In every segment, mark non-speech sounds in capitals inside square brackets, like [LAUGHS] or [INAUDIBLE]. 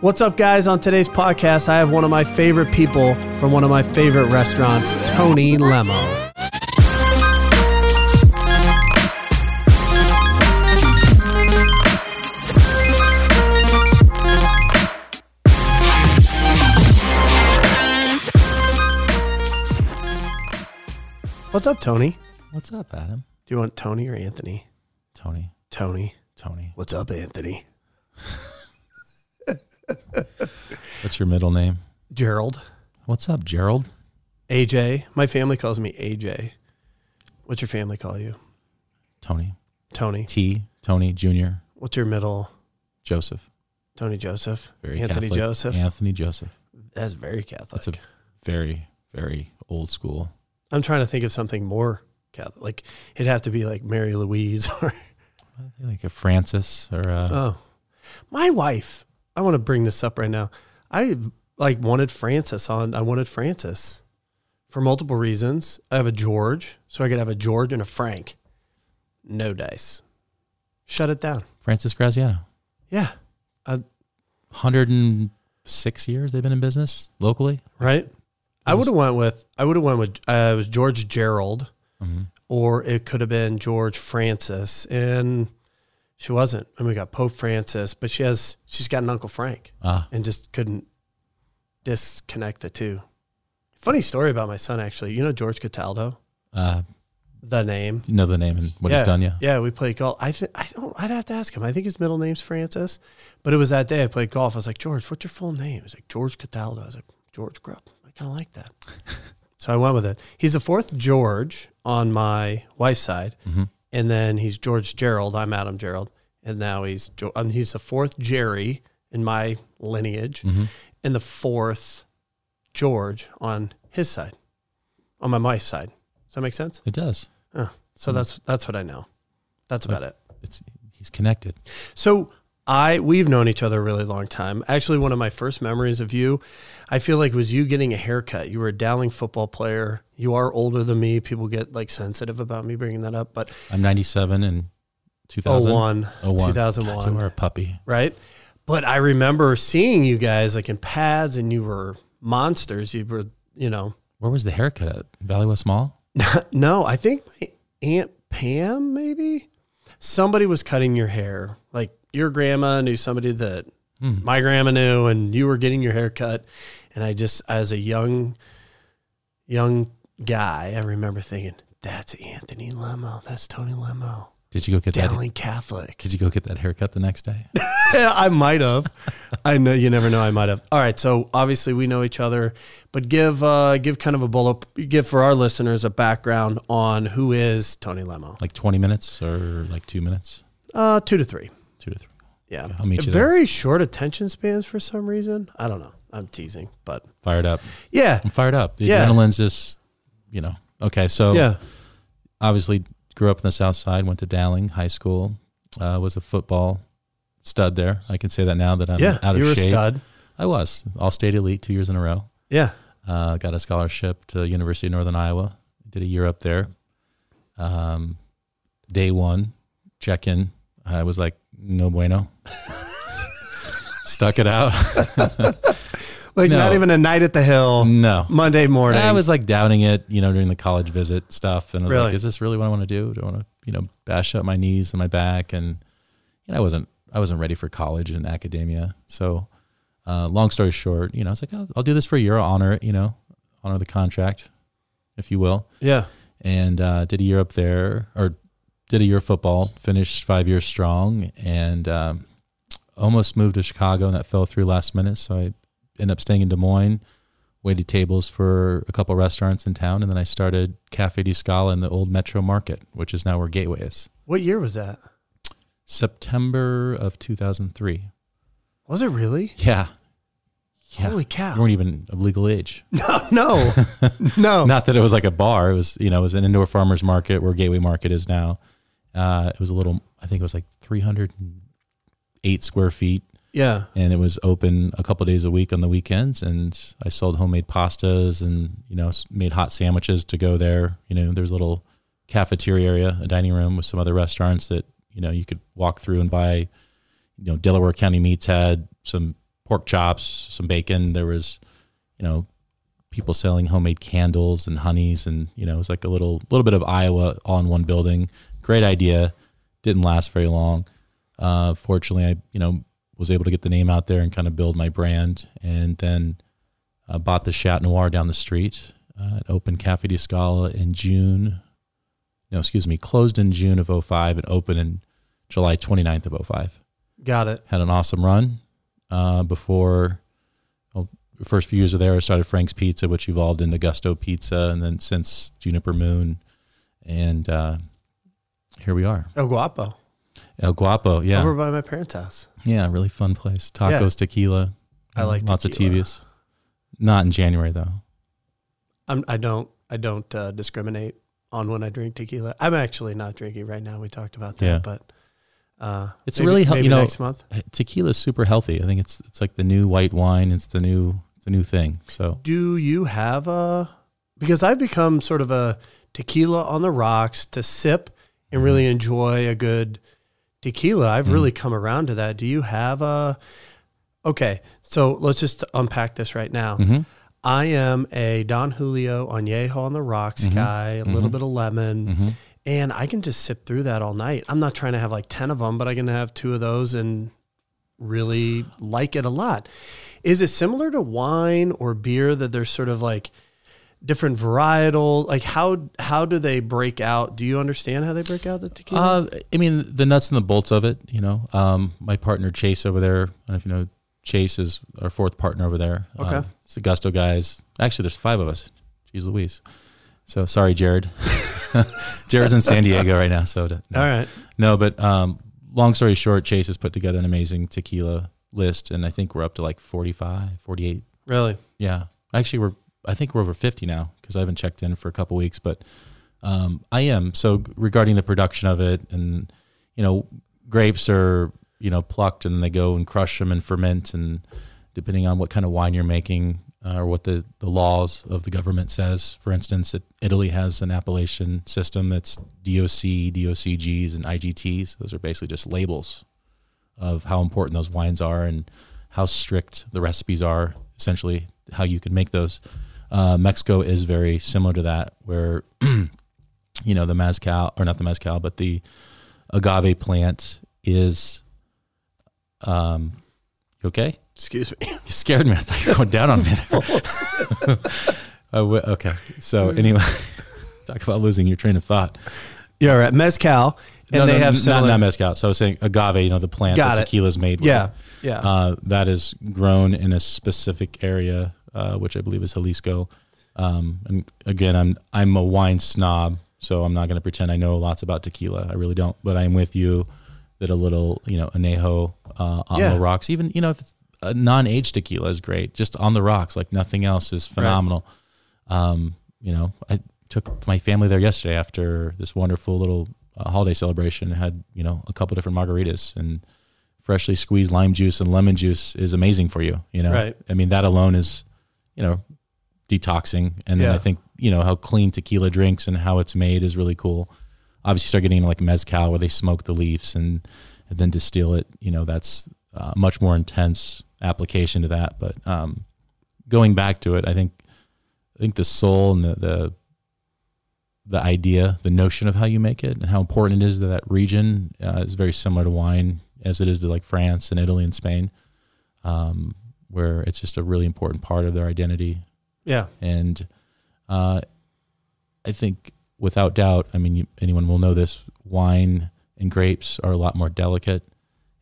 What's up, guys? On today's podcast, I have one of my favorite people from one of my favorite restaurants, Tony Lemmo. What's up, Tony? What's up, Adam? Do you want Tony or Anthony? Tony. Tony. Tony. What's up, Anthony? [LAUGHS] [LAUGHS] What's your middle name? Gerald. What's up, Gerald? AJ. My family calls me AJ. What's your family call you? Tony. Tony. T. Tony Jr. What's your middle? Joseph. Tony Joseph. Very Anthony Catholic. Joseph. Anthony Joseph. That's very Catholic. That's a very, very old school. I'm trying to think of something more Catholic. Like it'd have to be like Mary Louise [LAUGHS] or Like a Francis or a, oh, my wife. I want to bring this up right now. I like wanted Francis on. I wanted Francis for multiple reasons. I have a George, so I could have a George and a Frank. No dice. Shut it down. Francis Graziano. Yeah. 106 years they've been in business locally. Right. I would have went with. I would have went with. Uh, it was George Gerald. Mhm. or it could have been George Francis, and she wasn't. And we got Pope Francis, but she has she's got an Uncle Frank, Ah, and just couldn't disconnect the two. Funny story about my son, actually. You know George Cataldo, uh, the name. you know the name and what yeah, he's done, yeah. Yeah, we played golf. I think I don't. I'd have to ask him. I think his middle name's Francis, but it was that day I played golf. I was like, George, what's your full name? He's like George Cataldo. I was like, George Grupp. I kind of like that. [LAUGHS] so I went with it. He's the fourth George on my wife's side. hmm and then he's George Gerald. I'm Adam Gerald, and now he's um, he's the fourth Jerry in my lineage, hmm and the fourth George on his side, on my wife's side. Does that make sense? It does. So Mhm. that's that's what I know. That's about it. It's he's connected. So I we've known each other a really long time. Actually, one of my first memories of you, I feel like was you getting a haircut. You were a Dowling football player. You are older than me. People get like sensitive about me bringing that up, but I'm 97 and 2000. 01, 01. 2001. God, you were a puppy. right? But I remember seeing you guys like in pads, and you were monsters. You were, you know, Where was the haircut at? Valley West Mall? [LAUGHS] no, I think my aunt Pam maybe somebody was cutting your hair. Like your grandma knew somebody that Hmm. my grandma knew, and you were getting your hair cut. And I just, as a young, young guy, I remember thinking, "That's Anthony Lemmo. That's Tony Lemmo, Did you go get that? Dowling Catholic." Did you go get that haircut the next day? [LAUGHS] I might have. I know you never know. I might have. All right. So obviously we know each other, but give uh, give kind of a bullet. Give for our listeners a background on who is Tony Lemmo. Like 20 minutes or like two minutes? Uh, two to three. Two to three. Yeah. Okay, I'll meet you there. Very short attention spans for some reason. I don't know. I'm teasing, but Fired up. yeah, I'm fired up. The Yeah. adrenaline's just, you know. Okay. So yeah, obviously grew up in the South Side, went to Dowling High School, uh, was a football stud there. I can say that now that I'm yeah. out of shape. you were shape. a stud. I was all state elite two years in a row. Yeah. Uh, got a scholarship to University of Northern Iowa. Did a year up there. Um, day one, check in. I was like, no bueno. [LAUGHS] Stuck it out. [LAUGHS] Like No. not even a night at the hill. no. Monday morning. I was like doubting it, you know, during the college visit stuff. And I was Really? like, is this really what I want to do? Do I want to, you know, bash up my knees and my back? And, you know, I wasn't, I wasn't ready for college and academia. So, uh, long story short, you know, I was like, I'll, I'll do this for a year. I'll honor it, you know, honor the contract, if you will. yeah. And, uh, did a year up there or did a year of football, finished five years strong and, um, almost moved to Chicago and that fell through last minute. So I ended up staying in Des Moines, waited tables for a couple restaurants in town, and then I started Cafe di Scala in the old Metro Market, which is now where Gateway is. What year was that? September of 2003. Was it really? Yeah. Yeah. Holy cow. You weren't even of legal age. [LAUGHS] No, no, [LAUGHS] no. Not that it was like a bar. It was, you know, it was an indoor farmer's market where Gateway Market is now. Uh, it was a little, I think it was like 308 square feet. Yeah. and it was open a couple days a week on the weekends and i sold homemade pastas and you know made hot sandwiches to go there you know there's a little cafeteria area a dining room with some other restaurants that you know you could walk through and buy you know delaware county meats had some pork chops, some bacon. There was, you know, people selling homemade candles and honeys, and you know, it was like a little little bit of Iowa all in one building. Great idea. Didn't last very long. Uh, fortunately, I you know was able to get the name out there and kind of build my brand, and then uh, bought the Chat Noir down the street. Uh, it opened Cafe di Scala in June. No, excuse me, closed in June of 05 and opened in July 29th of 05. Got it. Had an awesome run uh, before well, the first few years of there. I started Frank's Pizza, which evolved into Gusto Pizza, and then since Juniper Moon, and uh, here we are. El Guapo. El Guapo, yeah, Over by my parents' house. yeah, really fun place. Tacos, Yeah. tequila. I like lots tequila. of TVs. Not in January though. I'm, I don't I don't uh, discriminate on when I drink tequila. I'm actually not drinking right now. We talked about that, Yeah. but uh, It's maybe- really maybe you know- next month. Tequila is super healthy. I think it's it's like the new white wine. It's the new it's the new thing. So Do you have a? Because I've become sort of a tequila on the rocks to sip and Mm-hmm. really enjoy a good tequila. I've Mhm. really come around to that. Do you have a? Okay, so let's just unpack this right now. mhm. I am a Don Julio Añejo on the rocks Mhm. guy, a little Mhm. bit of lemon, Mhm. and I can just sip through that all night. I'm not trying to have like 10 of them, but I can have two of those and really like it a lot. Is it similar to wine or beer that there's sort of like different varietal? Like how how do they break out? Do you understand how they break out the tequila? Uh, I mean, the nuts and the bolts of it. You know, um, my partner Chase over there. I don't know if you know Chase is our fourth partner over there. Okay. Um, it's the Gusto guys. Actually, there's five of us. Jeez Louise. So sorry, Jared. [LAUGHS] Jared's in San Diego right now. So to, no. all right. No, but um, long story short, Chase has put together an amazing tequila list, and I think we're up to like 45, 48. Really? Yeah, actually, we're I think we're over 50 now because I haven't checked in for a couple weeks, but um, I am. So regarding the production of it, and you know, grapes are you know plucked and they go and crush them and ferment, and depending on what kind of wine you're making uh, or what the the laws of the government says. For instance, it, Italy has an appellation system that's DOC, DOCGs, and IGTs. Those are basically just labels of how important those wines are and how strict the recipes are. Essentially, how you can make those. Uh, Mexico is very similar to that, where [CLEARS THROAT] you know the mezcal or not the mezcal, but the agave plant is. Um, you okay? Excuse me. [LAUGHS] You scared me. I thought you were going down on me. [LAUGHS] [LAUGHS] Uh, okay, so anyway, talk about losing your train of thought. You're right. Mezcal. And no, they no, have not, similar. not mezcal. So I was saying agave, you know, the plant Got that tequila is made with. yeah. Yeah. Uh, that is grown in a specific area, uh, which I believe is Jalisco. Um, and again, I'm I'm a wine snob, so I'm not going to pretend I know lots about tequila. I really don't. But I'm with you that a little, you know, anejo uh, on Yeah. the rocks, even you know, if it's a non-aged tequila is great, just on the rocks, like nothing else is phenomenal. Um, you know, I took my family there yesterday after this wonderful little uh, holiday celebration. Had you know a couple different margaritas and freshly squeezed lime juice and lemon juice is amazing for you. You know, Right. I mean that alone is, you know, detoxing. And then Yeah. I think you know how clean tequila drinks and how it's made is really cool. Obviously, start getting into like mezcal where they smoke the leaves and, and then distill it. You know, that's uh, much more intense application to that. But um, going back to it, I think I think the soul and the, the the idea, the notion of how you make it, and how important it is to that region uh, is very similar to wine as it is to like France and Italy and Spain, um, where it's just a really important part of their identity. yeah. And uh, I think, without doubt, I mean, you, anyone will know this: wine and grapes are a lot more delicate,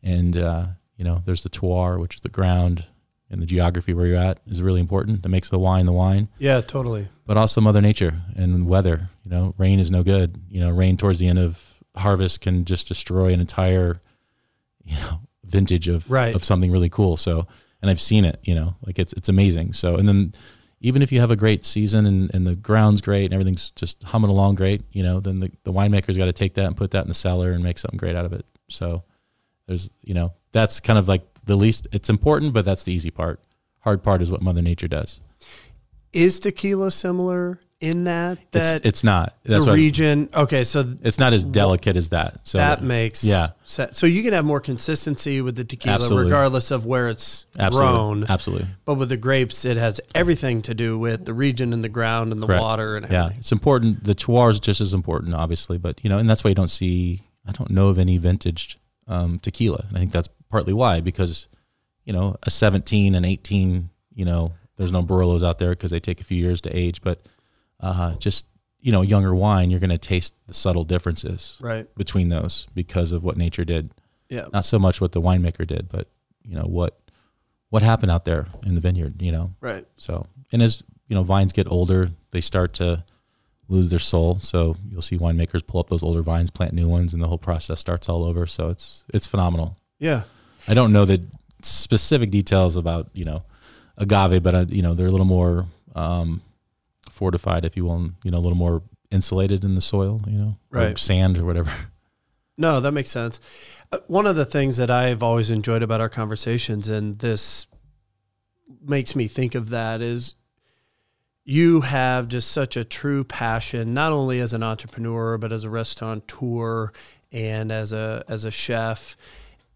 and uh, you know, there's the terroir, which is the ground and the geography where you're at is really important. That makes the wine the wine Yeah. Totally. but also Mother Nature and weather. You know, rain is no good. You know, rain towards the end of harvest can just destroy an entire, you know, vintage of Right. of something really cool. So, and I've seen it. You know, like it's it's amazing. So, and then even if you have a great season and, and the ground's great and everything's just humming along great, you know, then the, the winemaker's got to take that and put that in the cellar and make something great out of it. So there's, you know, that's kind of like the least, it's important, but that's the easy part. Hard part is what Mother Nature does. Is tequila similar in that that it's, it's not. That's the region? Okay, so it's not as delicate as that. So that makes yeah. sense. So you can have more consistency with the tequila, Absolutely. regardless of where it's absolutely, grown. absolutely. But with the grapes, it has everything to do with the region and the ground and the Correct. water and Yeah, it's important. The terroir is just as important, obviously, but you know, and that's why you don't see. I don't know of any vintage um, tequila, and I think that's partly why because you know a 17 and 18, you know, there's no Barolos out there because they take a few years to age, but uh, just you know, younger wine, you're going to taste the subtle differences Right. between those because of what nature did. Yeah. Not so much what the winemaker did, but you know what what happened out there in the vineyard. You know, Right. so, and as you know, vines get older, they start to lose their soul. So you'll see winemakers pull up those older vines, plant new ones, and the whole process starts all over. So it's it's phenomenal. Yeah. I don't know the specific details about you know agave, but uh, you know they're a little more um, fortified, if you will, and, you know, a little more insulated in the soil. You know, or sand or whatever. [LAUGHS] No, that makes sense. Uh, One of the things that I've always enjoyed about our conversations, and this makes me think of that, is you have just such a true passion, not only as an entrepreneur, but as a restaurateur and as a as a chef.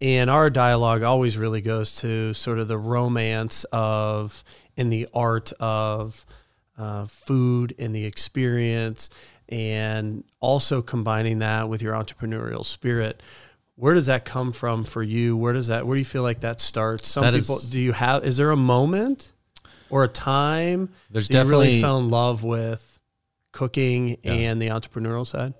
And our dialogue always really goes to sort of the romance of in the art of uh, food and the experience, and also combining that with your entrepreneurial spirit. Where does that come from for you? Where does that? Where do you feel like that starts? Some That is- people. do you have? Is there a moment or a time There's definitely really fell in love with cooking Yeah. and the entrepreneurial side?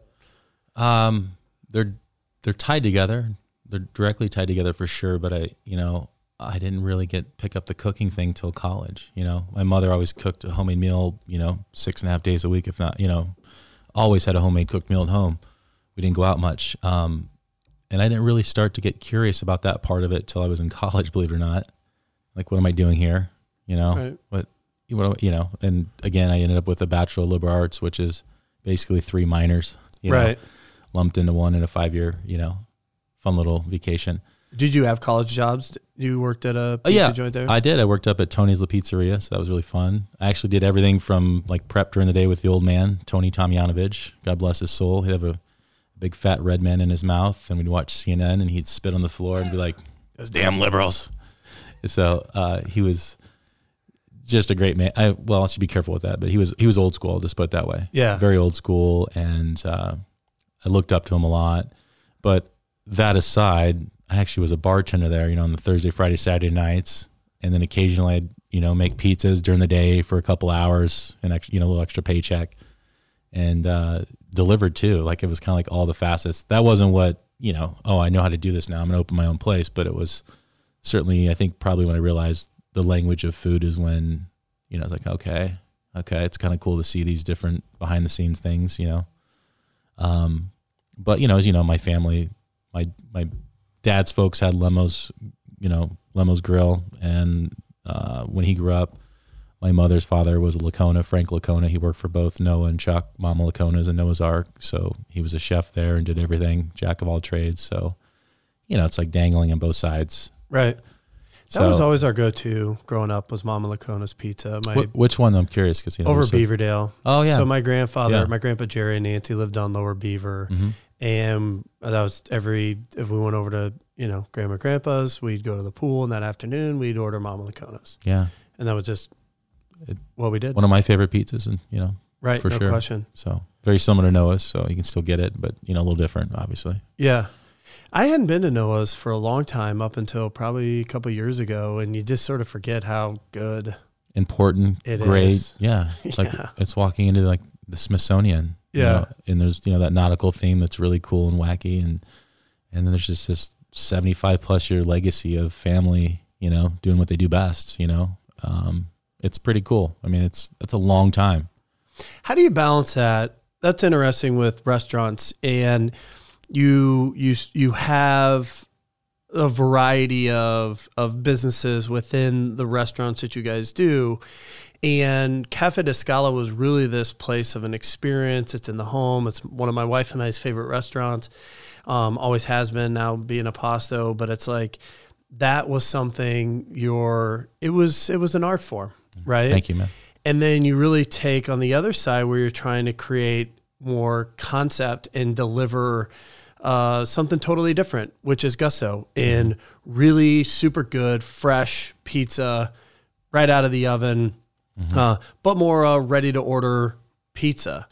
Um, they're they're tied together. They're directly tied together for sure. But I, you know, I didn't really get pick up the cooking thing till college. You know, my mother always cooked a homemade meal. You know, six and a half days a week, if not, you know, always had a homemade cooked meal at home. We didn't go out much. Um, and I didn't really start to get curious about that part of it till I was in [LAUGHS] college. Believe it or not, like what am I doing here? You know, Right. what what you know. And again, I ended up with a bachelor of liberal arts, which is basically three minors. You know? right. lumped into one in a five year, you know, fun little vacation. Did you have college jobs? You worked at a Oh, pizza yeah, joint there. I did. I worked up at Tony's La Pizzeria, so that was really fun. I actually did everything from like prep during the day with the old man, Tony Tomjanovich. God bless his soul. He'd have a big fat red man in his mouth, and we'd watch CNN, and he'd spit on the floor and be like, "Those damn liberals." So uh, he was just a great man. I well, I should be careful with that, but he was he was old school. I'll just put it that way. yeah. very old school, and uh, I looked up to him a lot. But that aside, I actually was a bartender there, you know, on the Thursday, Friday, Saturday nights, and then occasionally I'd you know make pizzas during the day for a couple hours and ex- you know a little extra paycheck, and uh, delivered too. Like it was kind of like all the facets. That wasn't what you know. Oh, I know how to do this now. I'm gonna open my own place, but it was certainly I think probably when I realized the language of food is when you know I was like okay okay, it's kind of cool to see these different behind the scenes things, you know. Um, but you know, as you know, my family, my my dad's folks had Lemos, you know, Lemos Grill, and uh, when he grew up, my mother's father was a Lacona, Frank Lacona. He worked for both Noah and Chuck, Mama Lacona's and Noah's Ark, so he was a chef there and did everything, jack of all trades. So, you know, it's like dangling on both sides. Right. That So, was always our go-to growing up was Mama Lacona's Pizza. My wh- which one? I'm curious because you know, over Beaverdale. Oh yeah. So my grandfather, Yeah. my grandpa Jerry and Nancy lived on Lower Beaver, Mhm. and that was every if we went over to you know grandma grandpa's, we'd go to the pool, and that afternoon we'd order Mama Lacona's, Yeah. and that was just It- what we did. One of my favorite pizzas, and you know, right, for no sure. question. So very similar to Noah's, so you can still get it, but you know a little different, obviously. Yeah. I hadn't been to Noah's for a long time up until probably a couple years ago, and you just sort of forget how good. Important, It great, is. yeah. It's like [LAUGHS] Yeah. it's walking into like the Smithsonian. you Yeah. know, and there's you know that nautical theme that's really cool and wacky, and and then there's just this 75 plus year legacy of family, you know, doing what they do best. You know, um, it's pretty cool. I mean, it's it's a long time. How do you balance that? That's interesting with restaurants, and you you you have a variety of of businesses within the restaurants that you guys do. And Cafe di Scala was really this place of an experience. It's in the home. It's one of my wife and I's favorite restaurants. Um, always has been now being Aposto, but it's like that was something your it was it was an art form, right? Thank you, man. And then you really take on the other side where you're trying to create more concept and deliver uh, something totally different, which is Gusto and really super good, fresh pizza right out of the oven, uh, but more uh, ready to order pizza.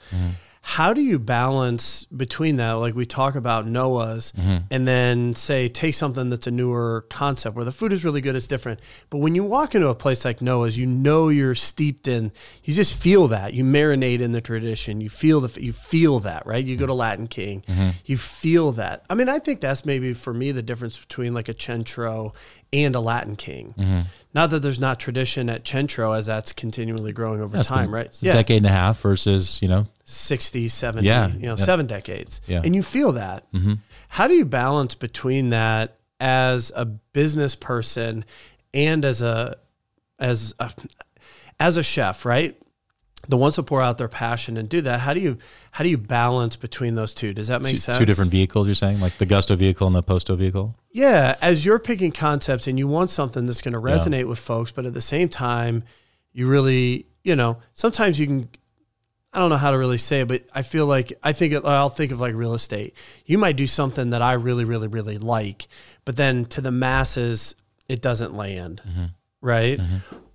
How do you balance between that? Like we talk about Noah's mm-hmm. and then say, take something that's a newer concept where the food is really good, it's different. But when you walk into a place like Noah's, you know you're steeped in, you just feel that. You marinate in the tradition. You feel the, you feel that, right? You go mm-hmm. to Latin King, mm-hmm. you feel that. I mean, I think that's maybe for me the difference between like a Centro and a Latin King. Not that there's not tradition at Centro as that's continually growing over That's time, been- right? a decade and a half versus you know 60, 70, Yeah. you know, Yeah. seven decades. Yeah. And you feel that. Mm-hmm. How do you balance between that as a business person and as a as a as a chef, right? The ones that pour out their passion and do that. How do you how do you balance between those two? Does that make two, sense? two different vehicles. You're saying like the Gusto vehicle and the Posto vehicle. Yeah, as you're picking concepts and you want something that's going to resonate with folks, but at the same time, you really, you know, sometimes you can. I don't know how to really say it, but I feel like I think I'll think of like real estate. You might do something that I really, really, really like, but then to the masses, it doesn't land, mm-hmm. Right?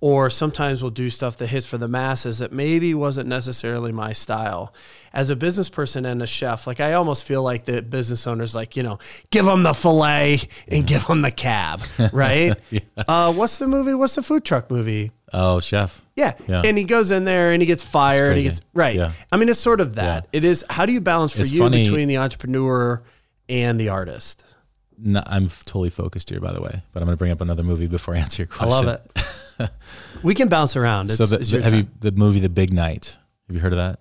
Or sometimes we'll do stuff that hits for the masses that maybe wasn't necessarily my style. As a business person and a chef, like I almost feel like the business owners, like you know, give them the fillet and give them the cab, [LAUGHS] right? uh, what's the movie? What's the food truck movie? Oh, chef. Yeah. Yeah. And he goes in there and he gets fired and he gets right. Yeah. I mean, it's sort of that. It is how do you balance for It's you funny- between the entrepreneur and the artist? No, I'm totally focused here, by the way. But I'm going to bring up another movie before I answer your question. I love it. we can bounce around. It's, so the, it's the- your have you the movie The Big Night? Have you heard of that?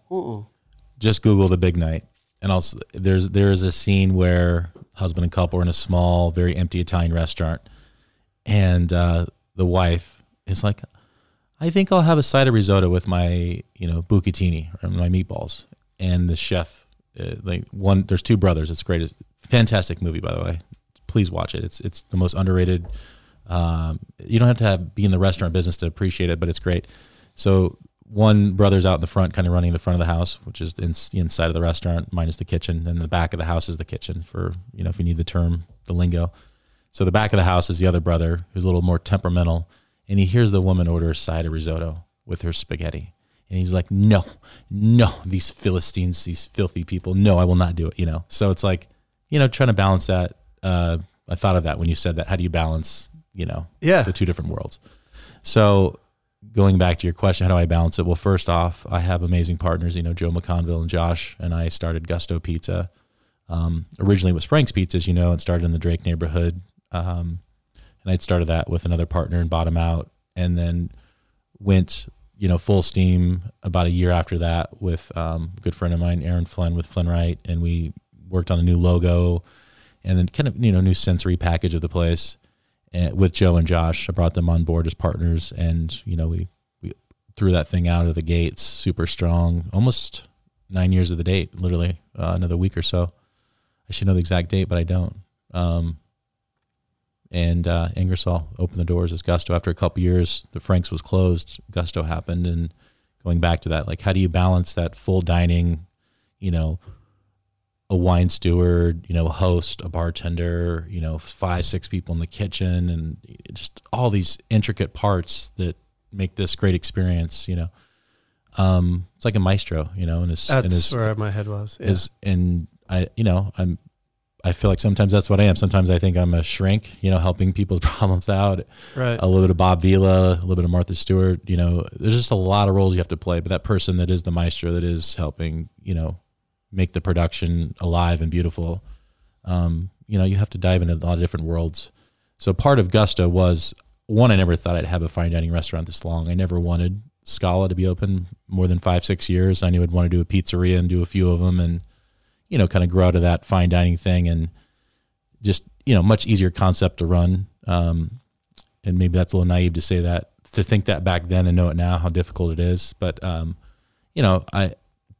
Just Google The Big Night, and also there's there is a scene where husband and couple are in a small, very empty Italian restaurant, and uh, the wife is like, "I think I'll have a side of risotto with my you know bucatini or my meatballs," and the chef, uh, like one, there's two brothers. It's great, it's fantastic movie by the way. Please watch it. It's it's the most underrated. Um, you don't have to have be in the restaurant business to appreciate it, but it's great. So one brother's out in the front, kind of running the front of the house, which is in, the inside of the restaurant, minus the kitchen, and the back of the house is the kitchen for you know if you need the term, the lingo. So the back of the house is the other brother who's a little more temperamental, and he hears the woman order a side of risotto with her spaghetti, and he's like, "No, no, these Philistines, these filthy people, no, I will not do it." You know, so it's like, you know, trying to balance that. Uh, I thought of that when you said that. How do you balance, you know, Yeah. the two different worlds? So going back to your question, how do I balance it? Well, first off, I have amazing partners. You know, Joe McConville and Josh and I started Gusto Pizza. Um, originally, it was Frank's Pizzas, you know, and started in the Drake neighborhood. Um, and I'd started that with another partner and bought out, and then went, you know, full steam about a year after that with um, a good friend of mine, Aaron Flynn with Flynn Wright, and we worked on a new logo and then kind of you know new sensory package of the place and with Joe and Josh. I brought them on board as partners, and you know we we threw that thing out of the gates super strong, almost nine years of the date, literally uh, another week or so. I should know the exact date, but I don't. Um, and uh, Ingersoll opened the doors as Gusto. After a couple years, the Franks was closed. Gusto happened, and going back to that, like how do you balance that full dining, you know, a wine steward, you know, a host, a bartender, you know, five, six people in the kitchen, and just all these intricate parts that make this great experience. You know, um, it's like a maestro, you know, and his, and That's his, where my head was. Yeah. is, and I, you know, I'm, I feel like sometimes that's what I am. Sometimes I think I'm a shrink, you know, helping people's [LAUGHS] problems out. right. A little bit of Bob Vila, a little bit of Martha Stewart. You know, there's just a lot of roles you have to play. But that person that is the maestro, that is helping, you know, make the production alive and beautiful. Um, you know, you have to dive into a lot of different worlds. So part of Gusto was one. I never thought I'd have a fine dining restaurant this long. I never wanted Scala to be open more than five, six years. I knew I'd want to do a pizzeria and do a few of them, and you know, kind of grow out of that fine dining thing, and just you know, much easier concept to run. Um, and maybe that's a little naive to say that to think that back then and know it now how difficult it is. But um, you know, I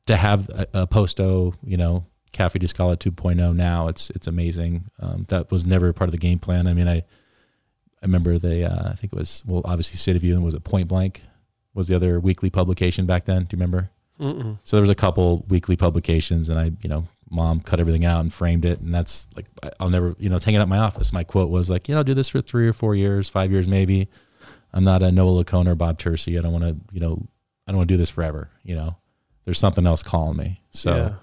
to have a, a Posto, you know, Cafe di Scala 2.0 now, it's it's amazing. Um, that was never part of the game plan. I mean, I I remember they, uh, I think it was well, obviously City View and was it Point Blank was the other weekly publication back then. Do you remember? Mm-mm. So there was a couple weekly publications, and I, you know, mom cut everything out and framed it, and that's like I'll never, you know, it's hanging up my office. My quote was like, you know, do this for three or four years, five years maybe. I'm not a Noah Lacona or Bob Tursi. I don't want to, you know, I don't want to do this forever. You know, there's something else calling me. So yeah.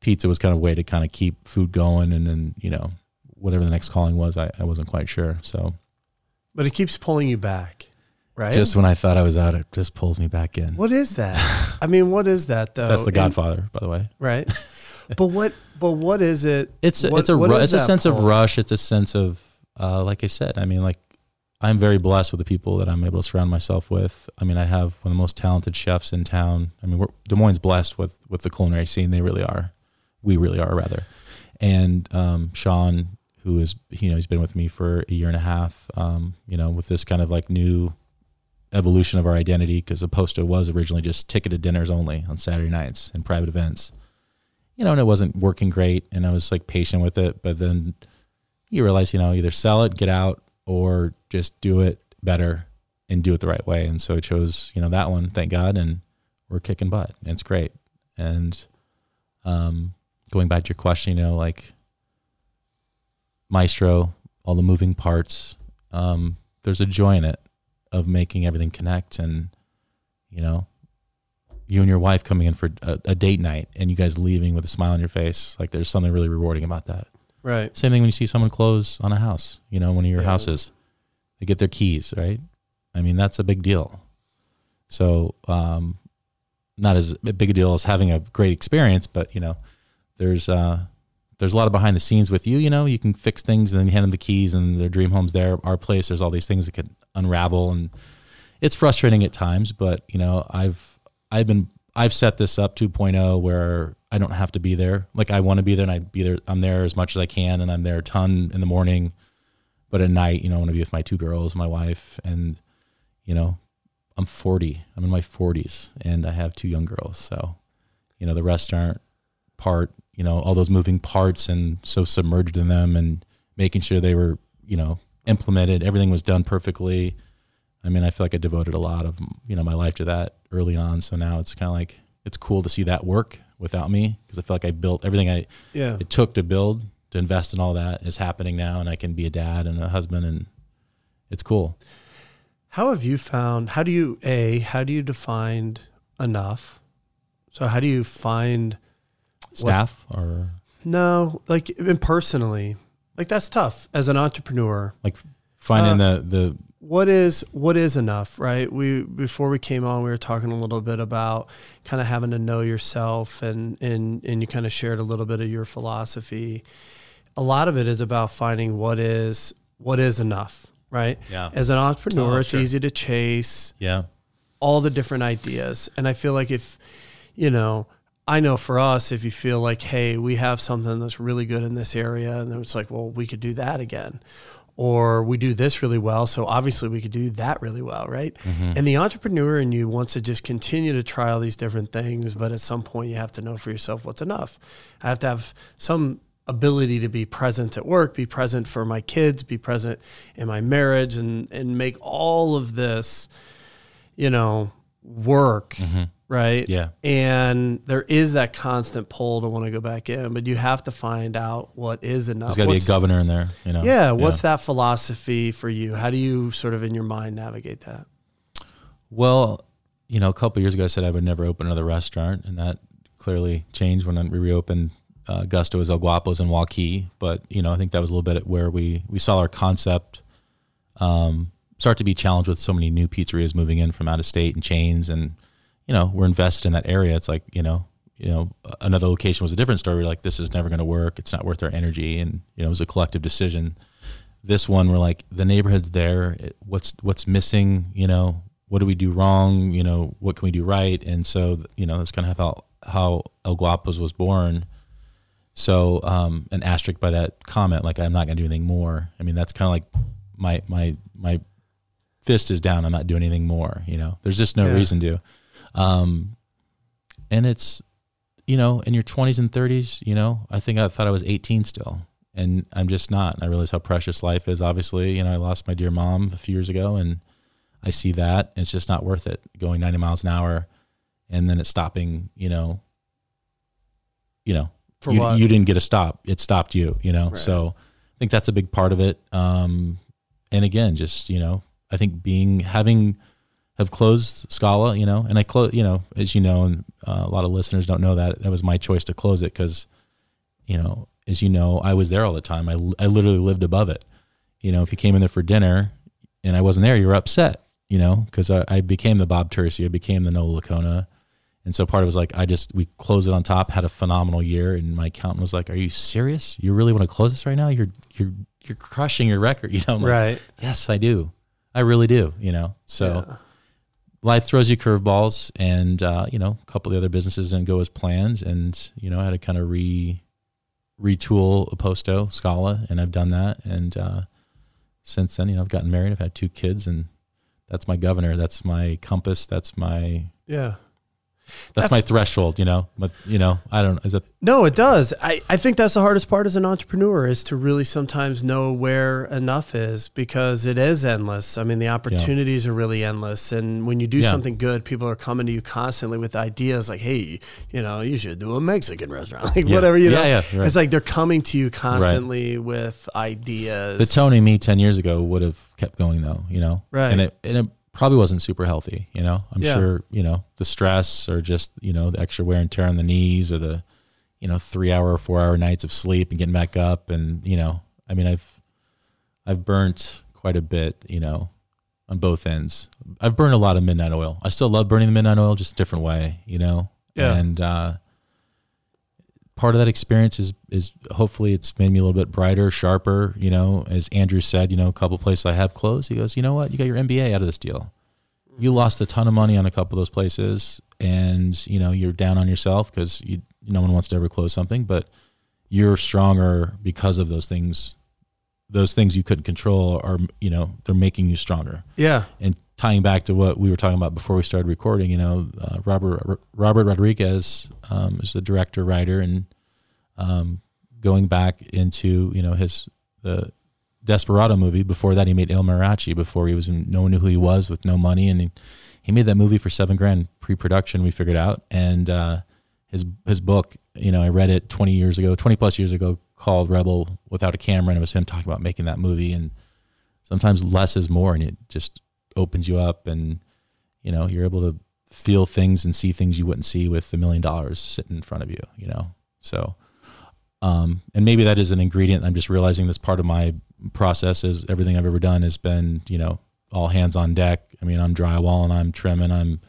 pizza was kind of a way to kind of keep food going, and then you know, whatever the next calling was, I, I wasn't quite sure. So But it keeps pulling you back, right? just when I thought I was out, it just pulls me back in. what is that? [LAUGHS] I mean, what is that though? That's the And- Godfather, by the way. right? [LAUGHS] but what? But what is it? It's a, What- it's a it's a sense of rush. It's a sense of uh, like I said. I mean, like I'm very blessed with the people that I'm able to surround myself with. I mean, I have one of the most talented chefs in town. I mean, Des Moines blessed with with the culinary scene. They really are. We really are rather. And um, Sean, who is you know he's been with me for a year and a half. Um, you know, with this kind of like new evolution of our identity because Aposto was originally just ticketed dinners only on Saturday nights and private events. You know, and it wasn't working great, and I was like patient with it. But then you realize, you know, either sell it, get out, or just do it better and do it the right way. And so I chose, you know, that one. Thank God, and we're kicking butt. And it's great. And um, going back to your question, you know, like Maestro, all the moving parts. Um, there's a joy in it of making everything connect, and you know, you and your wife coming in for a, a date night, and you guys leaving with a smile on your face. Like there's something really rewarding about that. Right. Same thing when you see someone close on a house, you know, one of your Yeah. houses. They get their keys, right? I mean, that's a big deal. So, um, not as big a deal as having a great experience, but you know, there's uh, there's a lot of behind the scenes with you. You know, you can fix things and then you hand them the keys and their dream home's there. Our place, there's all these things that could unravel, and it's frustrating at times. But you know, I've I've been I've set this up 2.0 where I don't have to be there. Like I want to be there, and I be there. I'm there as much as I can, and I'm there a ton in the morning. But at night, you know, I want to be with my two girls, my wife, and you know, I'm 40. I'm in my 40s, and I have two young girls. So, you know, the restaurant part, you know, all those moving parts, and so submerged in them, and making sure they were, you know, implemented. Everything was done perfectly. I mean, I feel like I devoted a lot of you know my life to that early on. So now it's kind of like it's cool to see that work without me because I feel like I built everything I Yeah. it took to build to invest in all that is happening now, and I can be a dad and a husband, and it's cool. How have you found? How do you a? How do you define enough? So how do you find? Staff or No, like and personally, like that's tough as an entrepreneur. Like finding Uh, the the what is what is enough right we before we came on we were talking a little bit about kind of having to know yourself and and and you kind of shared a little bit of your philosophy a lot of it is about finding what is what is enough right? Yeah. As an entrepreneur Oh, it's sure. easy to chase yeah. all the different ideas. And i feel like if you know i know for us if you feel like hey we have something that's really good in this area and then it's like well we could do that again. Or we do this really well so obviously we could do that really well right? Mhm. and the entrepreneur in you wants to just continue to try all these different things but at some point you have to know for yourself what's enough. I have to have some ability to be present at work be present for my kids be present in my marriage and and make all of this you know work Mhm. right? Yeah. And there is that constant pull to want to go back in but you have to find out what is enough. There's got to be a governor in there you know? Yeah what's that philosophy for you? How do you sort of in your mind navigate that? Well, you know, a couple years ago, I said I would never open another restaurant, and that clearly changed when we reopened uh, Gusto's El Guapos in Waukee. But you know, I think that was a little bit where we we saw our concept um, start to be challenged with so many new pizzerias moving in from out of state and chains, and you know, we're invested in that area. It's like you know. You know, another location was a different story. We're like, this is never going to work. It's not worth our energy, and you know, it was a collective decision. This one, we're like, the neighborhood's there. It, what's what's missing? You know, what do we do wrong? You know, what can we do right? And so, you know, that's kind of how how El Guapos was born. So, um, an asterisk by that comment, like I'm not going to do anything more. I mean, that's kind of like my my my fist is down. I'm not doing anything more. You know, there's just no Yeah. reason to. Um, and it's, you know, in your 20s and 30s, you know, I think I thought I was 18 still, and I'm just not. And I realize how precious life is. Obviously, you know, I lost my dear mom a few years ago, and I see that. It's just not worth it going 90 miles an hour and then it's stopping, you know, you know, For you, what? you didn't get a stop. It stopped you, you know? Right. So I think that's a big part of it. Um, and again, just, you know, I think being, having, have closed Scala, you know, and I close, you know, as you know, and uh, a lot of listeners don't know that that was my choice to close it because, you know, as you know, I was there all the time. I, I literally lived above it. You know, if you came in there for dinner and I wasn't there, you were upset, you know, because I, I became the Bob Tursi, I became the Noah Lacona. And so part of it was like, I just, we closed it on top, had a phenomenal year. And my accountant was like, Are you serious? You really want to close this right now? You're, you're, you're crushing your record. [LAUGHS] You know, I'm like, right. yes, I do. I really do, you know? So, Yeah. life throws you curveballs and uh, you know a couple of the other businesses didn't go as planned and you know i had to kind of re retool Aposto Scala and I've done that and uh, since then you know I've gotten married I've had two kids and that's my governor that's my compass that's my Yeah. That's That's- my threshold you know but you know I don't is it No, it does. I, I think that's the hardest part as an entrepreneur is to really sometimes know where enough is because it is endless. I mean, the opportunities are really endless. And when you do Yeah. something good, people are coming to you constantly with ideas like, hey, you know, you should do a Mexican restaurant, [LAUGHS] like Yeah. whatever, you know. Yeah, yeah, right. It's like they're coming to you constantly with ideas. the Tony me 10 years ago would have kept going though, you know? Right. And it, and it probably wasn't super healthy, you know? I'm Yeah. sure, you know, the stress or just, you know, the extra wear and tear on the knees or the, you know, three hour or four hour nights of sleep and getting back up. And, you know, I mean, I've, I've burnt quite a bit, you know, on both ends. I've burned a lot of midnight oil. I still love burning the midnight oil, just a different way, you know? Yeah. And, uh, part of that experience is is hopefully it's made me a little bit brighter, sharper. You know, as Andrew said, you know, a couple places I have closed. He goes, you know what, you got your MBA out of this deal. You mm-hmm. lost a ton of money on a couple of those places, and you know you're down on yourself because you no one wants to ever close something, but you're stronger because of those things. Those things you couldn't control are, you know, they're making you stronger yeah. and tying back to what we were talking about before we started recording, you know, uh, Robert Robert Rodriguez um, is the director writer, and um, going back into you know his the Desperado movie. Before that, he made El Mariachi. Before he was in, no one knew who he was with no money, and he, he made that movie for seven grand pre-production. We figured out, and uh, his his book, you know, I read it twenty years ago, twenty plus years ago, called Rebel Without a Camera, and it was him talking about making that movie. And sometimes less is more, and it just opens you up, and you know, you're able to feel things and see things you wouldn't see with a million dollars sitting in front of you. You know, so. Um, and maybe that is an ingredient. I'm just realizing this part of my process is everything I've ever done has been, you know, all hands on deck. I mean, I'm drywalling, I'm trimming, I'm,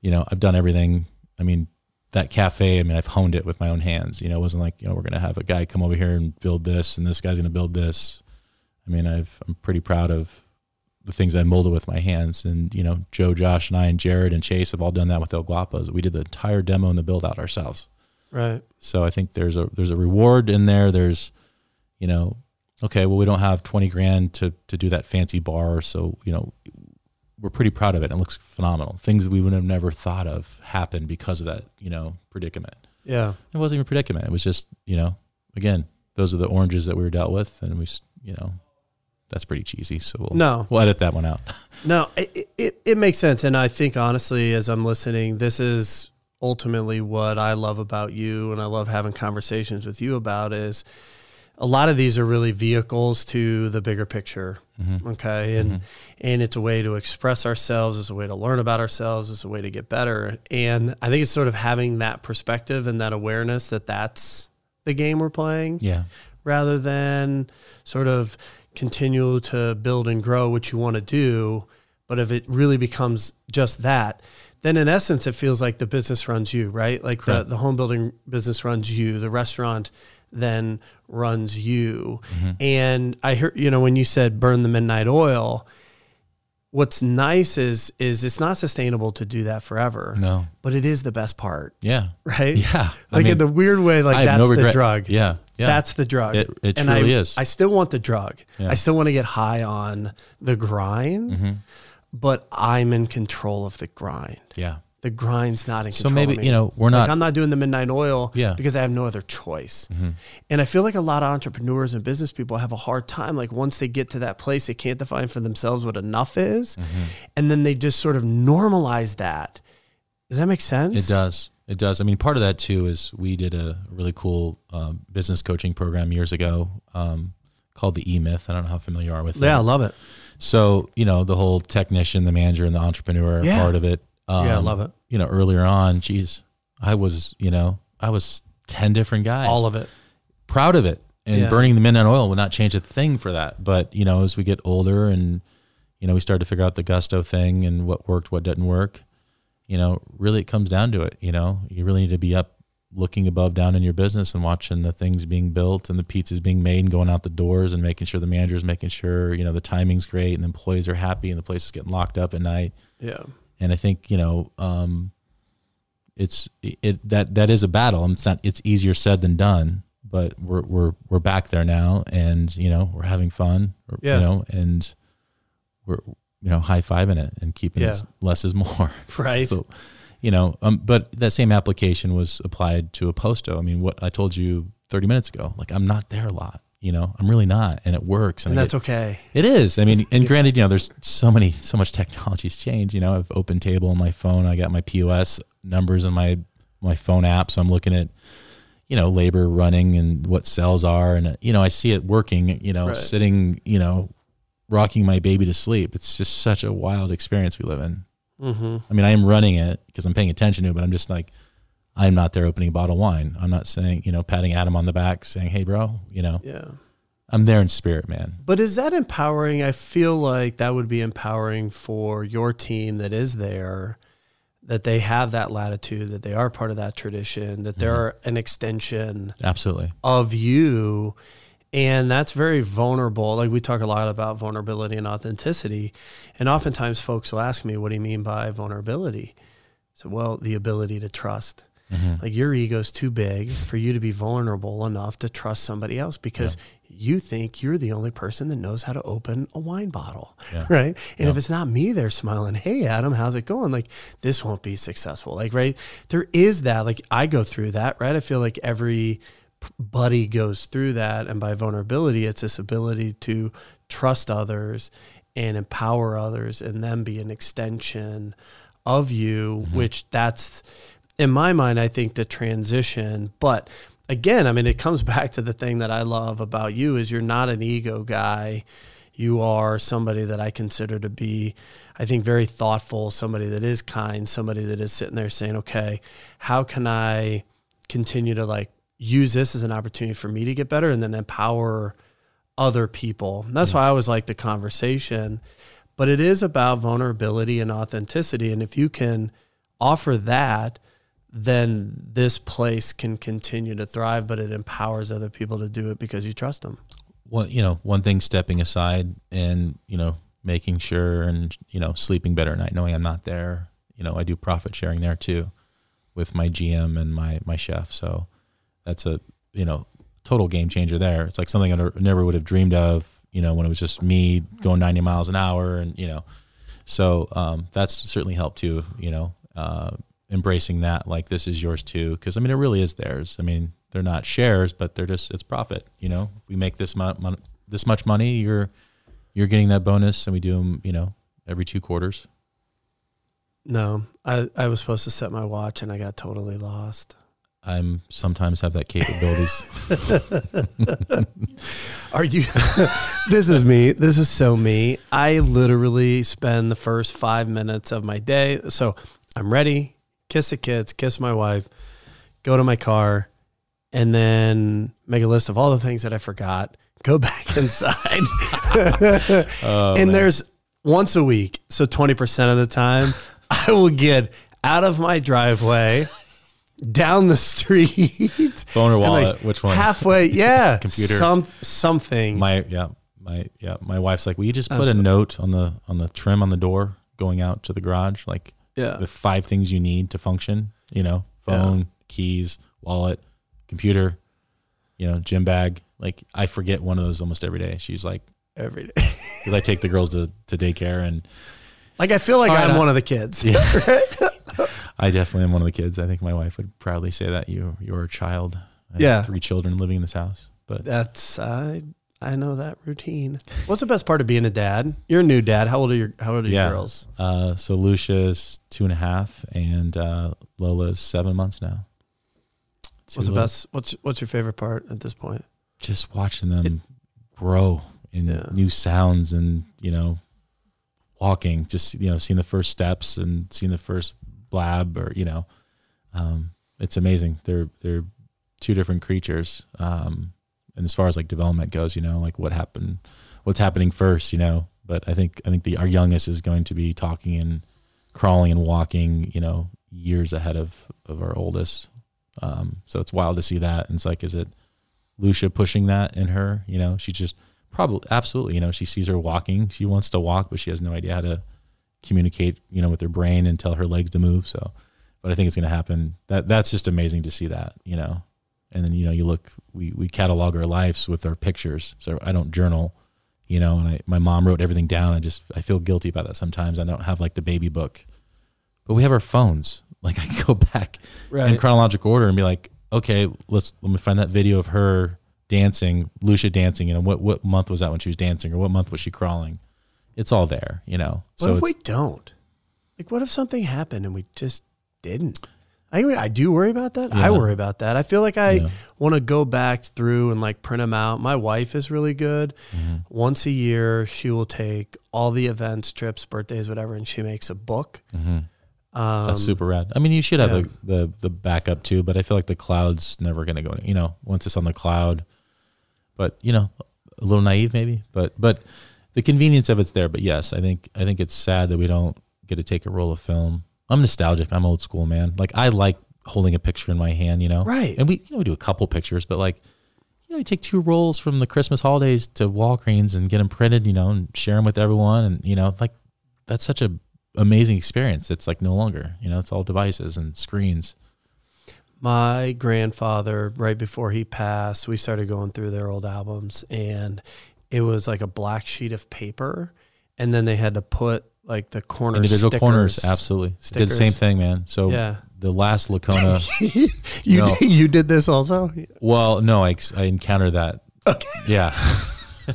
you know, I've done everything. I mean, that cafe, I mean, I've honed it with my own hands. You know, it wasn't like, you know, we're going to have a guy come over here and build this and this guy's going to build this. I mean, I've, I'm pretty proud of the things I molded with my hands. And, you know, Joe, Josh, and I, and Jared and Chase have all done that with El Guapos. We did the entire demo and the build out ourselves. Right. So I think there's a there's a reward in there. There's, you know, okay, well we don't have twenty grand to to do that fancy bar, so you know, we're pretty proud of it. It looks phenomenal. Things that we would have never thought of happened because of that, you know, predicament. Yeah. It wasn't even a predicament. It was just, you know, again, those are the oranges that we were dealt with, and we, you know, that's pretty cheesy. So we'll No. we'll edit that one out. [LAUGHS] No, it, it, it makes sense. And I think, honestly, as I'm listening, this is ultimately what I love about you and I love having conversations with you about is a lot of these are really vehicles to the bigger picture. Mhm. Okay. And, Mhm. and it's a way to express ourselves, it's a way to learn about ourselves, it's a way to get better. And I think it's sort of having that perspective and that awareness that that's the game we're playing Yeah, rather than sort of continue to build and grow what you want to do. But if it really becomes just that, then in essence, it feels like the business runs you, right? Like the, the home building business runs you, the restaurant then runs you. Mm-hmm. And I heard, you know, when you said burn the midnight oil, what's nice is is it's not sustainable to do that forever, no, but it is the best part, yeah, right? yeah. I Like mean, in the weird way, like I that's no the drug. Yeah, yeah. That's the drug. It- it and truly I, is. I still want the drug. Yeah. I still want to get high on the grind, Mhm. but I'm in control of the grind. yeah. the grind's not in So control. maybe of me. you know we're not. like. I'm not doing the midnight oil Yeah. because I have no other choice. Mhm. And I feel like a lot of entrepreneurs and business people have a hard time. Like once they get to that place, they can't define for themselves what enough is. Mm-hmm. And then they just sort of normalize that. Does that make sense? It does. It does. I mean, part of that too is we did a really cool um, business coaching program years ago um, called the E Myth. I don't know how familiar you are with it. Yeah, I love it. So you know the whole technician, the manager, and the entrepreneur are Yeah. part of it. Um, yeah, I love it. You know, earlier on, geez, I was you know I was ten different guys. All of it. proud of it. And Yeah. burning the midnight oil would not change a thing for that. But you know, as we get older and you know we start to figure out the gusto thing and what worked, what didn't work, you know, really it comes down to it. You know, you really need to be up looking above down in your business and watching the things being built and the pizzas being made and going out the doors and making sure the manager's making sure, you know, the timing's great and the employees are happy and the place is getting locked up at night. Yeah. And I think, you know, um, it's it that that is a battle. It's not it's easier said than done, but we're we're we're back there now and you know, we're having fun. Yeah. You know, and we're you know, high fiving it and keeping Yeah. it less is more. [LAUGHS] [LAUGHS] Right. So, you know, um, but that same application was applied to Aposto. I mean, what I told you 30 minutes ago, like I'm not there a lot, you know, I'm really not, and it works. and I that's get- okay. it is. I mean, and granted, you know, there's so many, so much technology's changed. You know, I've OpenTable on my phone. I got my POS numbers on my my phone app, so I'm looking at, you know, labor running and what cells are, and you know, I see it working. You know, Right. sitting, you know, rocking my baby to sleep. It's just such a wild experience we live in. Mm-hmm. I mean, I am running it because I'm paying attention to it, but I'm just like, I'm not there opening a bottle of wine. I'm not saying, you know, patting Adam on the back, saying, "Hey, bro," you know, Yeah. I'm there in spirit, man. But is that empowering? I feel like that would be empowering for your team that is there, that they have that latitude, that they are part of that tradition, that they're an extension Absolutely. of you. And that's very vulnerable. Like we talk a lot about vulnerability and authenticity. And oftentimes folks will ask me, what do you mean by vulnerability? So, well, the ability to trust. Mhm. Like your ego's too big for you to be vulnerable enough to trust somebody else because you think you're the only person that knows how to open a wine bottle. Yeah. [LAUGHS] Right. And if it's not me, they're smiling, Hey, Adam, how's it going? Like, this won't be successful. Like, right. There is that. Like, I go through that, right? I feel like every buddy goes through that. And by vulnerability, it's this ability to trust others and empower others and then be an extension of you, mm-hmm. which that's in my mind, I think the transition, but again, I mean, it comes [LAUGHS] back to the thing that I love about you is you're not an ego guy. You are somebody that I consider to be, I think, very thoughtful, somebody that is kind, somebody that is sitting there saying, okay, how can I continue to like use this as an opportunity for me to get better and then empower other people? And that's why I always like the conversation. But it is about vulnerability and authenticity. And if you can offer that, then this place can continue to thrive, but it empowers other people to do it because you trust them. Well, you know, one thing stepping aside and, you know, making sure and, you know, sleeping better at night, knowing I'm not there. You know, I do profit sharing there too with my GM and my, my chef. So that's a, you know, total game changer there. It's like something I never would have dreamed of, you know, when it was just me going 90 miles an hour and, you know, so um, that's certainly helped too, you know, uh, embracing that like this is yours too. Cause I mean, it really is theirs. I mean, they're not shares, but they're just, it's profit, you know, we make this much, mon- this much money, you're, you're getting that bonus and we do them, you know, every two quarters. No, I, I was supposed to set my watch and I got totally lost. I'm sometimes have that capabilities. [LAUGHS] [LAUGHS] Are you? [LAUGHS] this is me. This is so me. I literally spend the first five minutes of my day. So I'm ready, kiss the kids, kiss my wife, go to my car, and then make a list of all the things that I forgot. Go back inside. Oh, and man. there's once a week. So 20% of the time, I will get out of my driveway, down the street, phone or and, like, wallet, which one? halfway. Yeah. [LAUGHS] Computer. Some, something. my yeah, my yeah, my wife's like, "Will you just put Absolutely. a note on the on the trim on the door going out to the garage, like yeah. the five things you need to function? You know, phone, keys, wallet, computer, you know, gym bag. Like I forget one of those almost every day. She's like, Every day. [LAUGHS] because I take the girls to to daycare and Like I feel like All right, I'm I- one of the kids. [LAUGHS] I definitely am one of the kids. I think my wife would proudly say that you you're a child. I have Yeah. three children living in this house. But That's I I know that routine. What's the best part of being a dad? You're a new dad. How old are your How old are Yeah. your girls? uh, so Lucia's two and a half, and uh, Lola's seven months now. Two What's the little- best? What's What's your favorite part at this point? Just watching them grow in Yeah. new sounds, and you know, walking. Just you know, seeing the first steps and seeing the first blab, or you know, um, it's amazing. They're they're two different creatures. Um, and as far as like development goes, you know, like what happened, what's happening first, you know. But I think I think the our youngest is going to be talking and crawling and walking, you know, years ahead of of our oldest. Um, so it's wild to see that. And it's like, is it Lucia pushing that in her? You know, she just probably absolutely. You know, she sees her walking, she wants to walk, but she has no idea how to communicate, you know, with her brain and tell her legs to move. So, but I think it's going to happen. That that's just amazing to see that. You know, and then you know you look we we catalog our lives with our pictures. So i don't journal you know and i my mom wrote everything down. I just i feel guilty about that sometimes. I don't have like the baby book. But we have our phones. [LAUGHS] Like i can go back in chronological order and be like okay let's let me find that video of her dancing lucia dancing. You know what what month was that when she was dancing or what month was she crawling it's all there you know What so if we don't? Like, what if something happened and we just didn't? I I do worry about that. I worry about that. I feel like I Yeah. want to go back through and like print them out. My wife is really good. Mhm. Once a year, she will take all the events, trips, birthdays, whatever, and she makes a book. Mhm. Um, That's super rad. I mean, you should have yeah. the, the the backup too, but I feel like the cloud's never going to go. You know, once it's on the cloud, but you know, a little naive maybe, but but the convenience of it's there. But yes, I think I think it's sad that we don't get to take a roll of film. I'm nostalgic. I'm old school, man. Like I like holding a picture in my hand. You know, Right. And we you know we do a couple pictures, but like. You know, you take two rolls from the Christmas holidays to Walgreens and get them printed, you know, and share them with everyone. And, you know, like that's such a amazing experience. It's like no longer, you know, it's all devices and screens. My grandfather, right before he passed, we started going through their old albums, and it was like a black sheet of paper, and then they had to put like the corners. Individual stickers. corners, absolutely. Did the same thing, man. So Yeah, the last Lacona, [LAUGHS] you No. did, you did this also. well, no, I, I encountered that. Okay. Yeah, [LAUGHS] [LAUGHS]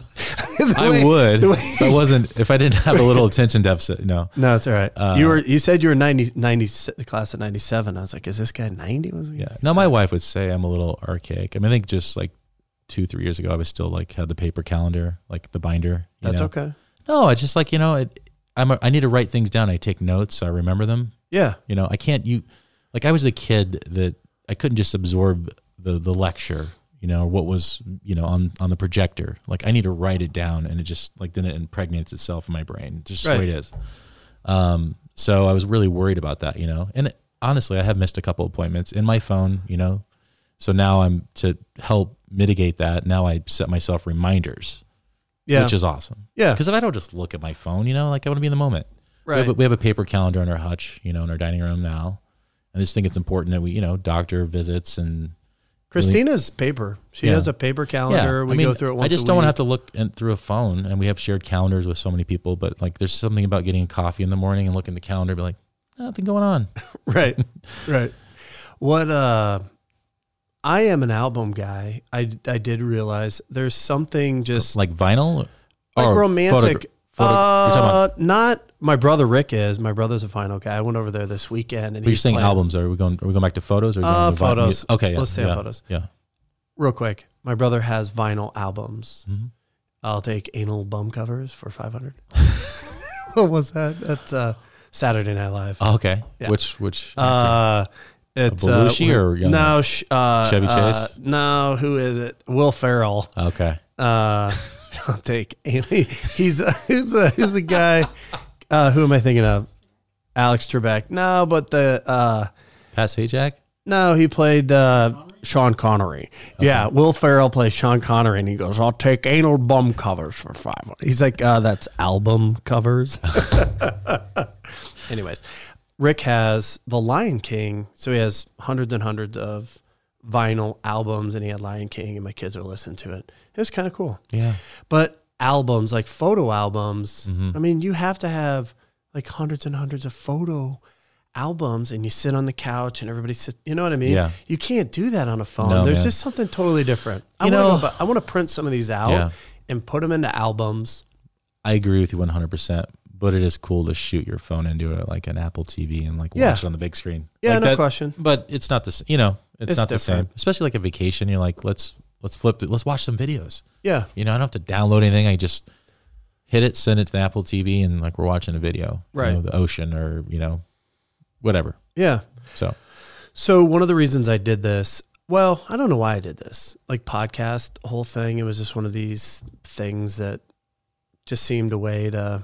I way- would. If I wasn't, if I didn't have a little attention deficit, no. No, it's all right. Uh, you were you said you were 90, 90 the class of ninety seven. I was like, is this guy ninety? Was he? Yeah. Now my wife would say I'm a little archaic. I mean, I think just like two, three years ago, I was still like had the paper calendar, like the binder. you That's know? okay. No, I just like you know, it, I'm a, I need to write things down. I take notes. So I remember them. Yeah, You know, I can't you like I was the kid that I couldn't just absorb the the lecture, you know, what was, you know, on on the projector. Like I need to write it down and it just like then it impregnates itself in my brain. Just the way it is. Um so I was really worried about that, you know. And honestly, I have missed a couple appointments in my phone, you know. So now I'm to help mitigate that. Now I set myself reminders, yeah, which is awesome. yeah. Because if I don't just look at my phone, you know, like I want to be in the moment. We, have Right. a, we have a paper calendar in our hutch, you know, in our dining room now. I just think it's important that we, you know, doctor visits and Christina's paper. She Yeah. has a paper calendar. we I mean, go through it once I just don't want to have to look in, through a phone, and we have shared calendars with so many people. But like, there's something about getting a coffee in the morning and looking at the calendar, and be like, nothing going on. [LAUGHS] right [LAUGHS] right what uh i am an album guy i i did realize there's something just like vinyl, like romantic photo- uh not my brother rick is my brother's a vinyl guy i went over there this weekend and But you're he's saying playing- albums? Are we going? Are we going back to photos? Or Uh, going to vi- photos. Okay, yeah, Let's stay on yeah, photos. Yeah. real quick my brother has vinyl albums Mhm. i'll take anal bum covers for 500 [LAUGHS] what was that that's uh saturday night live Oh, okay. Yeah. Which which? Uh, it's Belushi uh, or young- no, sh- uh, Chevy uh, Chase? no, who is it? Will Ferrell. okay. Uh, [LAUGHS] I'll take. He's uh, who's the who's the guy? Uh, who am I thinking of? Alex Trebek. No, but the uh, Pat Sajak. no, he played uh, Sean Connery. Yeah, Will Ferrell plays Sean Connery, and he goes, "I'll take anal bum covers for five. He's like, uh, "That's album covers." [LAUGHS] [LAUGHS] Anyways, Rick has The Lion King, so he has hundreds and hundreds of vinyl albums, and he had Lion King, and my kids are listening to it. It was kind of cool. Yeah. But albums, like photo albums, Mhm. I mean, you have to have like hundreds and hundreds of photo albums and you sit on the couch and everybody sits. You know what I mean? Yeah. You can't do that on a phone. No, There's man. just something totally different. I You want know- to go, I want to print some of these out Yeah. and put them into albums. I agree with you 100%. But it is cool to shoot your phone into it like an Apple TV and like Yeah. watch it on the big screen. Yeah, Like no that- question. But it's not the you know it's, It's not the same. Especially like a vacation. You're like let's let's flip it. Let's watch some videos. Yeah. You know I don't have to download anything. I just hit it, send it to the Apple TV, and like we're watching a video. You Right. know, the ocean or you know whatever. Yeah. So So one of the reasons I did this, well, I don't know why I did this. Like podcast whole thing, it was just one of these things that just seemed a way to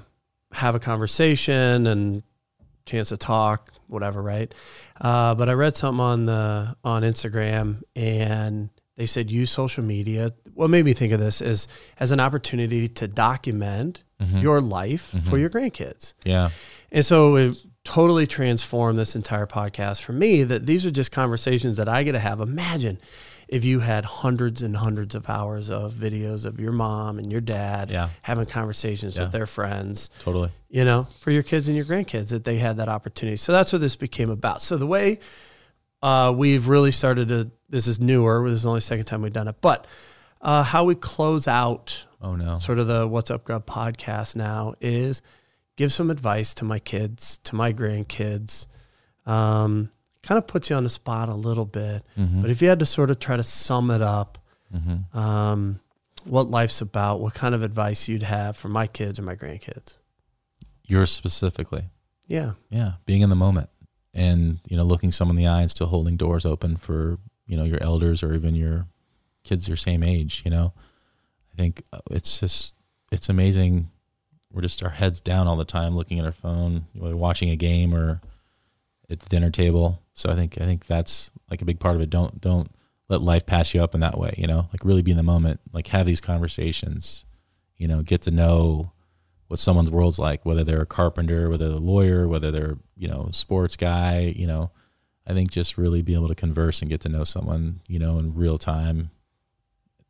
have a conversation and chance to talk, whatever, right? Uh, but I read something on the on Instagram and they said use social media. What made me think of this is as an opportunity to document mhm. your life for Mhm. your grandkids. yeah And so it totally transformed this entire podcast for me that these are just conversations that I get to have. Imagine if you had hundreds and hundreds of hours of videos of your mom and your dad yeah having conversations Yeah. with their friends, totally you know, for your kids and your grandkids that they had that opportunity. So that's what this became about. So the way uh, we've really started to, this is newer, this is the only second time we've done it, but uh, how we close out oh no sort of the What's Up Grub podcast now is give some advice to my kids, to my grandkids. Um, kind of puts you on the spot a little bit. Mhm. But if you had to sort of try to sum it up, Mhm. um, what life's about, what kind of advice you'd have for my kids or my grandkids? yours specifically Yeah. yeah being in the moment and you know looking someone in the eye and still holding doors open for you know your elders or even your kids your same age you know i think uh, it's just it's amazing we're just our heads down all the time looking at our phone watching a game or at the dinner table so i think i think that's like a big part of it don't don't let life pass you up in that way you know like really be in the moment like have these conversations you know get to know what someone's world's like, whether they're a carpenter, whether they're a lawyer, whether they're, you know, sports guy, you know, I think just really be able to converse and get to know someone, you know, in real time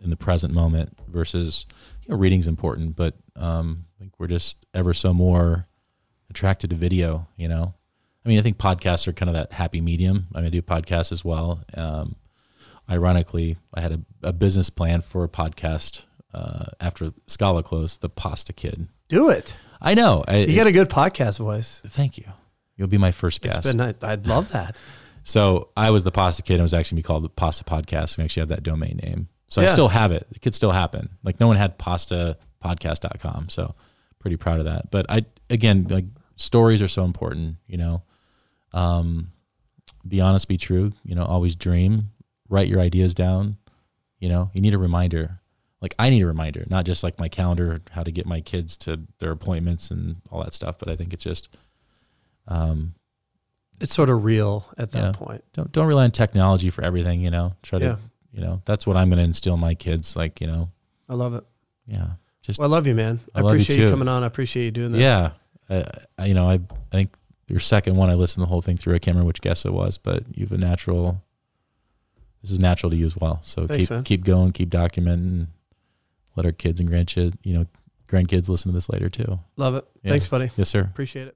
in the present moment versus, you know, reading's important, but um, I think we're just ever so more attracted to video, you know? I mean, I think podcasts are kind of that happy medium. I mean, I do podcasts as well. Um, ironically, I had a, a business plan for a podcast uh, after Scala closed, The Pasta Kid. Do it. I know. I, You got a good podcast voice. thank you. You'll be my first guest. been nice. I'd love that. [LAUGHS] so I was the Pasta Kid. and It was actually gonna be called the Pasta Podcast. We actually have that domain name. So I still have it. It could still happen. Like no one had pastapodcast.com. So pretty proud of that. But I, again, like stories are so important, you know, um, be honest, be true, you know, always dream, write your ideas down. You know, you need a reminder. Like I need a reminder, not just like my calendar, how to get my kids to their appointments and all that stuff. But I think it's just, um, It's sort of real at that Yeah. point. don't don't rely on technology for everything. You know, try to you know that's what I'm going to instill in my kids. Like you know, I love it. yeah, just Well, I love you, man. I, I love you appreciate you, coming on. I appreciate you doing this. yeah. I, I, you know, I I think your second one I listened the whole thing through. I can't remember which guest it was, but you have a natural. This is natural to you as well. So Thanks, keep man. keep going, keep documenting. Let our kids and grandkids, you know, grandkids listen to this later too. Love it. Yeah. Thanks, buddy. Yes, sir. Appreciate it.